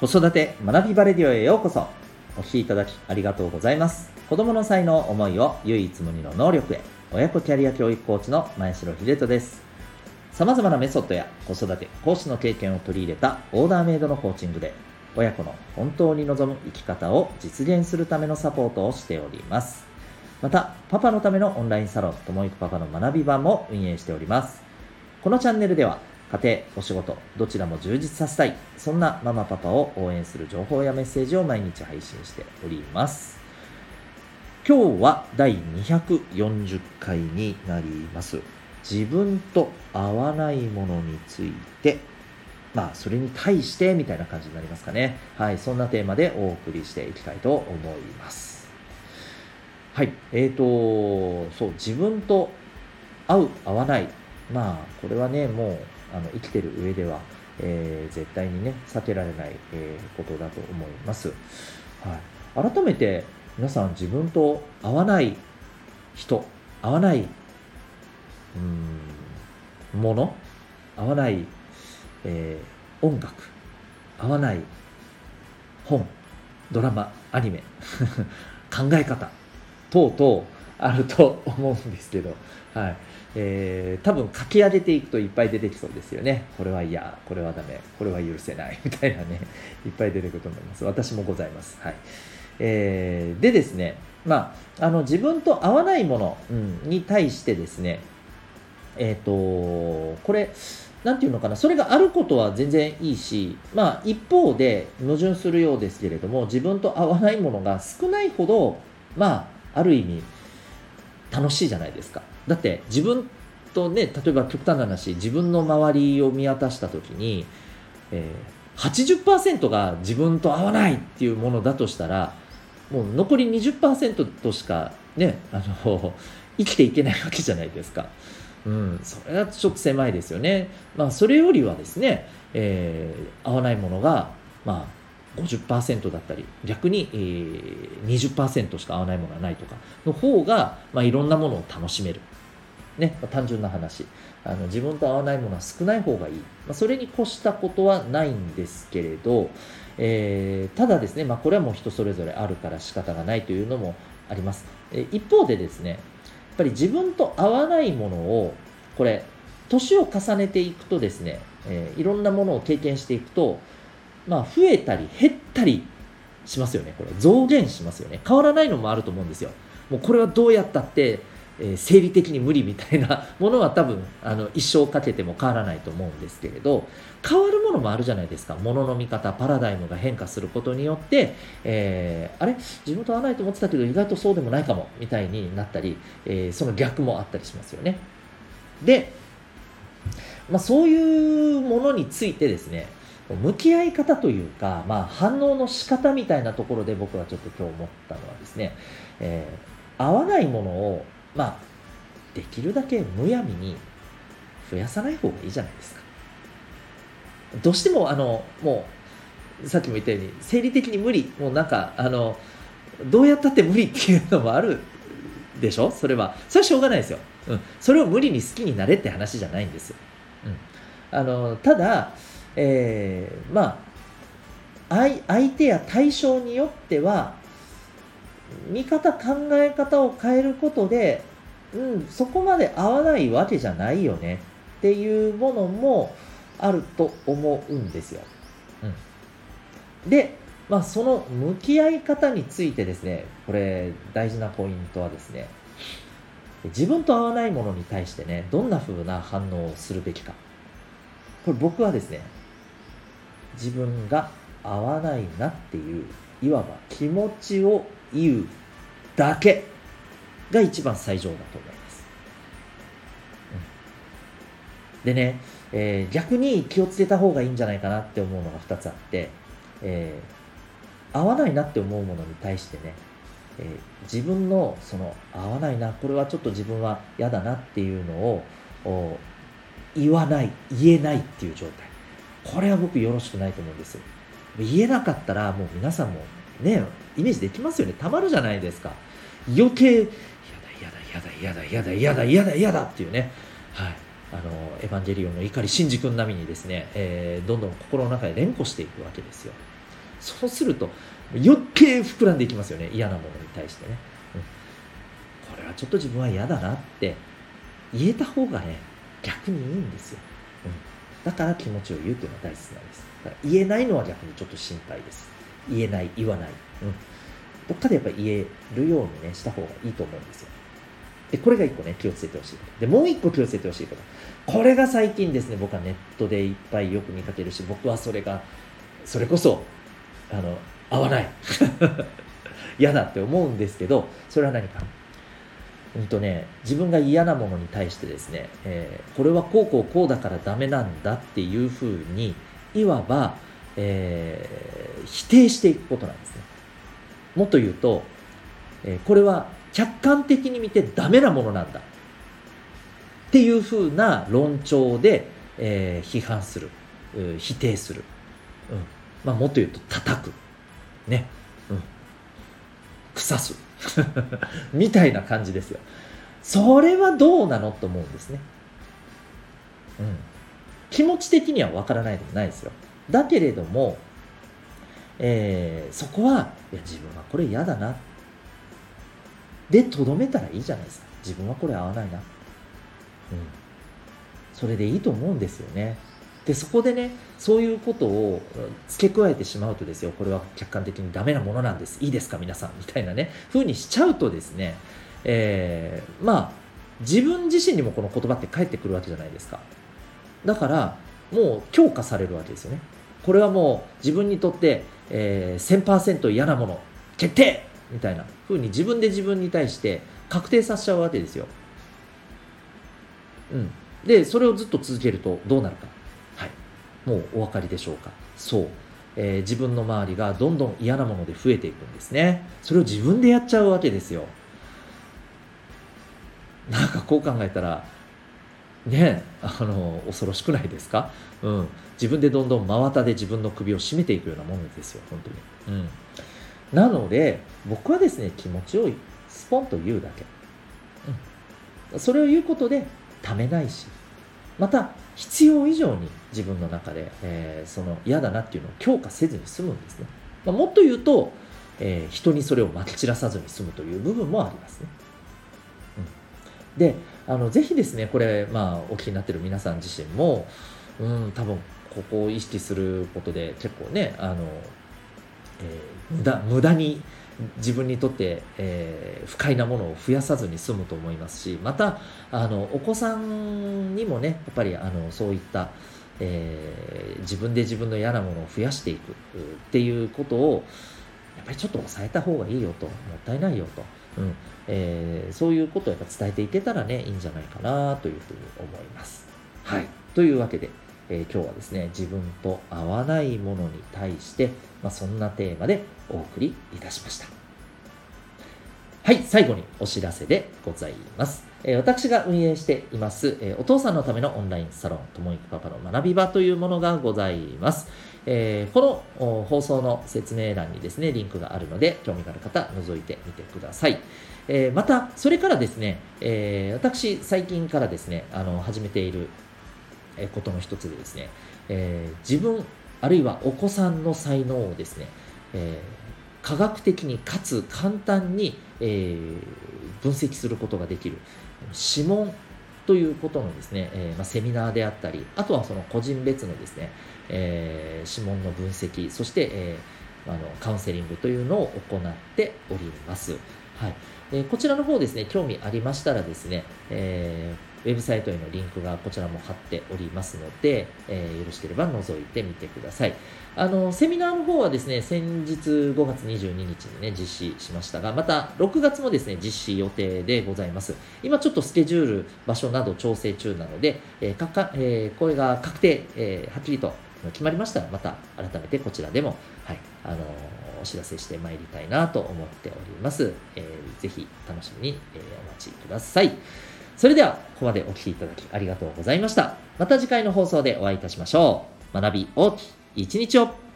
子育て学びバレディオへようこそ。お聞きいただきありがとうございます。子供の才能思いを唯一無二の能力へ。親子キャリア教育コーチの前城秀人です。様々なメソッドや子育て講師の経験を取り入れたオーダーメイドのコーチングで親子の本当に望む生き方を実現するためのサポートをしております。またパパのためのオンラインサロンともいくパパの学び場も運営しております。このチャンネルでは家庭、お仕事、どちらも充実させたい。そんなママパパを応援する情報やメッセージを毎日配信しております。今日は第240回になります。自分と合わないものについて、まあ、それに対してみたいな感じになりますかね。はい、そんなテーマでお送りしていきたいと思います。はい、えーと、そう、自分と合う、合わない。まあ、これはね、もう、あの生きてる上では、えー、絶対にね避けられない、えー、ことだと思います、はい、改めて皆さん自分と合わない人合わないうんもの合わない、えー、音楽合わない本ドラマアニメ 考え方等々あると思うんですけど、はい。えー、多分書き上げていくといっぱい出てきそうですよね。これは嫌、これはダメ、これは許せない。みたいなね、いっぱい出てくると思います。私もございます。はい。えー、でですね、まあ、あの自分と合わないもの、うん、に対してですね、えっ、ー、とこれ、なんていうのかな、それがあることは全然いいし、まあ、一方で矛盾するようですけれども、自分と合わないものが少ないほど、まあ、ある意味、楽しいじゃないですか。だって自分とね、例えば極端な話、自分の周りを見渡した時に、えー、80%が自分と合わないっていうものだとしたら、もう残り20%としかね、あの、生きていけないわけじゃないですか。うん、それはちょっと狭いですよね。まあ、それよりはですね、えー、合わないものが、まあ、50%だったり逆に、20%しか合わないものがないとかの方が、まあ、いろんなものを楽しめる、ねまあ、単純な話。あの自分と合わないものは少ない方がいい、まあ、それに越したことはないんですけれど、えー、ただですね、まあ、これはもう人それぞれあるから仕方がないというのもあります、えー、一方でですねやっぱり自分と合わないものをこれ年を重ねていくとですね、えー、いろんなものを経験していくとまあ、増えたり減ったりしますよね。これ増減しますよね。変わらないのもあると思うんですよ。もうこれはどうやったって、えー、生理的に無理みたいな ものは多分あの一生かけても変わらないと思うんですけれど変わるものもあるじゃないですか物の見方パラダイムが変化することによって、えー、あれ？自分と合わないと思ってたけど意外とそうでもないかもみたいになったり、えー、その逆もあったりしますよねで、まあ、そういうものについてですね向き合い方というか、まあ、反応の仕方みたいなところで僕はちょっと今日思ったのはですね、えー、合わないものを、まあ、できるだけむやみに増やさない方がいいじゃないですか。どうしても、あの、もう、さっきも言ったように、生理的に無理、もうなんか、あの、どうやったって無理っていうのもあるでしょ？それは。それはしょうがないですよ。うん。それを無理に好きになれって話じゃないんです。うん。あの、ただ、えー、まあ相手や対象によっては見方考え方を変えることで、うん、そこまで合わないわけじゃないよねっていうものもあると思うんですよ。うん、で、まあ、その向き合い方についてですね、これ大事なポイントはですね、自分と合わないものに対してね、どんな風な反応をするべきか。これ僕はですね、自分が合わないなっていういわば気持ちを言うだけが一番最上だと思います、うん、でね、えー、逆に気をつけた方がいいんじゃないかなって思うのが2つあって、えー、合わないなって思うものに対してね、えー、自分のその合わないなこれはちょっと自分は嫌だなっていうのを言わない言えないっていう状態。これは僕よろしくないと思うんですよ。言えなかったらもう皆さんもねイメージできますよね。たまるじゃないですか。余計やだやだやだやだやだやだやだっていうね。はい。あのエヴァンゲリオンの怒りシンジ君並みにですね、えー、どんどん心の中で連呼していくわけですよ。そうすると余計膨らんでいきますよね。嫌なものに対してね、うん、これはちょっと自分は嫌だなって言えた方がね逆にいいんですよ、だから気持ちを言うというのは大切なんです。だから言えないのは逆にちょっと心配です。言えない言わない、うん、どっかでやっぱり言えるようにねした方がいいと思うんですよ。でこれが一個ね気をつけてほしいこと。でもう一個気をつけてほしいこと。これが最近ですね僕はネットでいっぱいよく見かけるし僕はそれがそれこそあの合わない。嫌だって思うんですけどそれは何か？うんとね、自分が嫌なものに対してですね、えー、これはこうこうこうだからダメなんだっていうふうにいわば、えー、否定していくことなんですね。もっと言うと、えー、これは客観的に見てダメなものなんだ。っていうふうな論調で、えー、批判する、否定する、うん。まあ、もっと言うと叩く。ね、うん、腐す。みたいな感じですよ。それはどうなのと思うんですね。うん。気持ち的にはわからないでもないですよ。だけれども、えー、そこはいや自分はこれ嫌だな。でとどめたらいいじゃないですか。自分はこれ合わないな。うん。それでいいと思うんですよね。でそこでねそういうことを付け加えてしまうとですよこれは客観的にダメなものなんですいいですか皆さんみたいなね風にしちゃうとですね、えー、まあ自分自身にもこの言葉って返ってくるわけじゃないですかだからもう強化されるわけですよねこれはもう自分にとって、えー、1000%嫌なもの決定みたいな風に自分で自分に対して確定させちゃうわけですよ。うん。で、それをずっと続けるとどうなるか。もうお分かりでしょうか？そう、えー、自分の周りがどんどん嫌なもので増えていくんですね。それを自分でやっちゃうわけですよ。なんかこう考えたらねあの恐ろしくないですか、うん、自分でどんどん真綿で自分の首を絞めていくようなものですよ本当に、うん、なので僕はですね気持ちをスポンと言うだけ、うん、それを言うことでためないしまた必要以上に自分の中で、えー、その嫌だなっていうのを強化せずに済むんですね、まあ、もっと言うと、えー、人にそれをまき散らさずに済むという部分もありますね、うん、であのぜひですねこれ、まあ、お聞きになってる皆さん自身も、うん、多分ここを意識することで結構ねあの、えー、無駄無駄に自分にとって、えー、不快なものを増やさずに済むと思いますしまたあのお子さんにもねやっぱりあのそういった、えー、自分で自分の嫌なものを増やしていくっていうことをやっぱりちょっと抑えた方がいいよともったいないよと、うんえー、そういうことをやっぱ伝えていけたらねいいんじゃないかなというふうに思います。はい、というわけでえー、今日はですね自分と合わないものに対して、まあ、そんなテーマでお送りいたしましたはい最後にお知らせでございますえ私が運営しています、えお父さんのためのオンラインサロン、ともいくパパの学び場というものがございます。えー、この放送の説明欄にですね、リンクがあるので、興味がある方、覗いてみてください。え、また、それからですね、え、私、最近からですね、あの、始めていることの一つでですね、えー、自分あるいはお子さんの才能をですね、えー、科学的にかつ簡単に、えー、分析することができる指紋ということのですね、えーまあ、セミナーであったりあとはその個人別のですね、えー、指紋の分析そして、えー、あのカウンセリングというのを行っております。はいえー、こちらの方ですね、興味ありましたらですね、えーウェブサイトへのリンクがこちらも貼っておりますので、えー、よろしければ覗いてみてください。あの、セミナーの方はですね、先日5月22日にね、実施しましたが、また6月もですね、実施予定でございます。今ちょっとスケジュール、場所など調整中なので、えー、かかえー、これが確定、えー、はっきりと決まりましたら、また改めてこちらでも、はい、あのお知らせしてまいりたいなと思っております。えー、ぜひ楽しみに、えー、お待ちください。それでは、ここまでお聴きいただきありがとうございました。また次回の放送でお会いいたしましょう。学び大きい一日を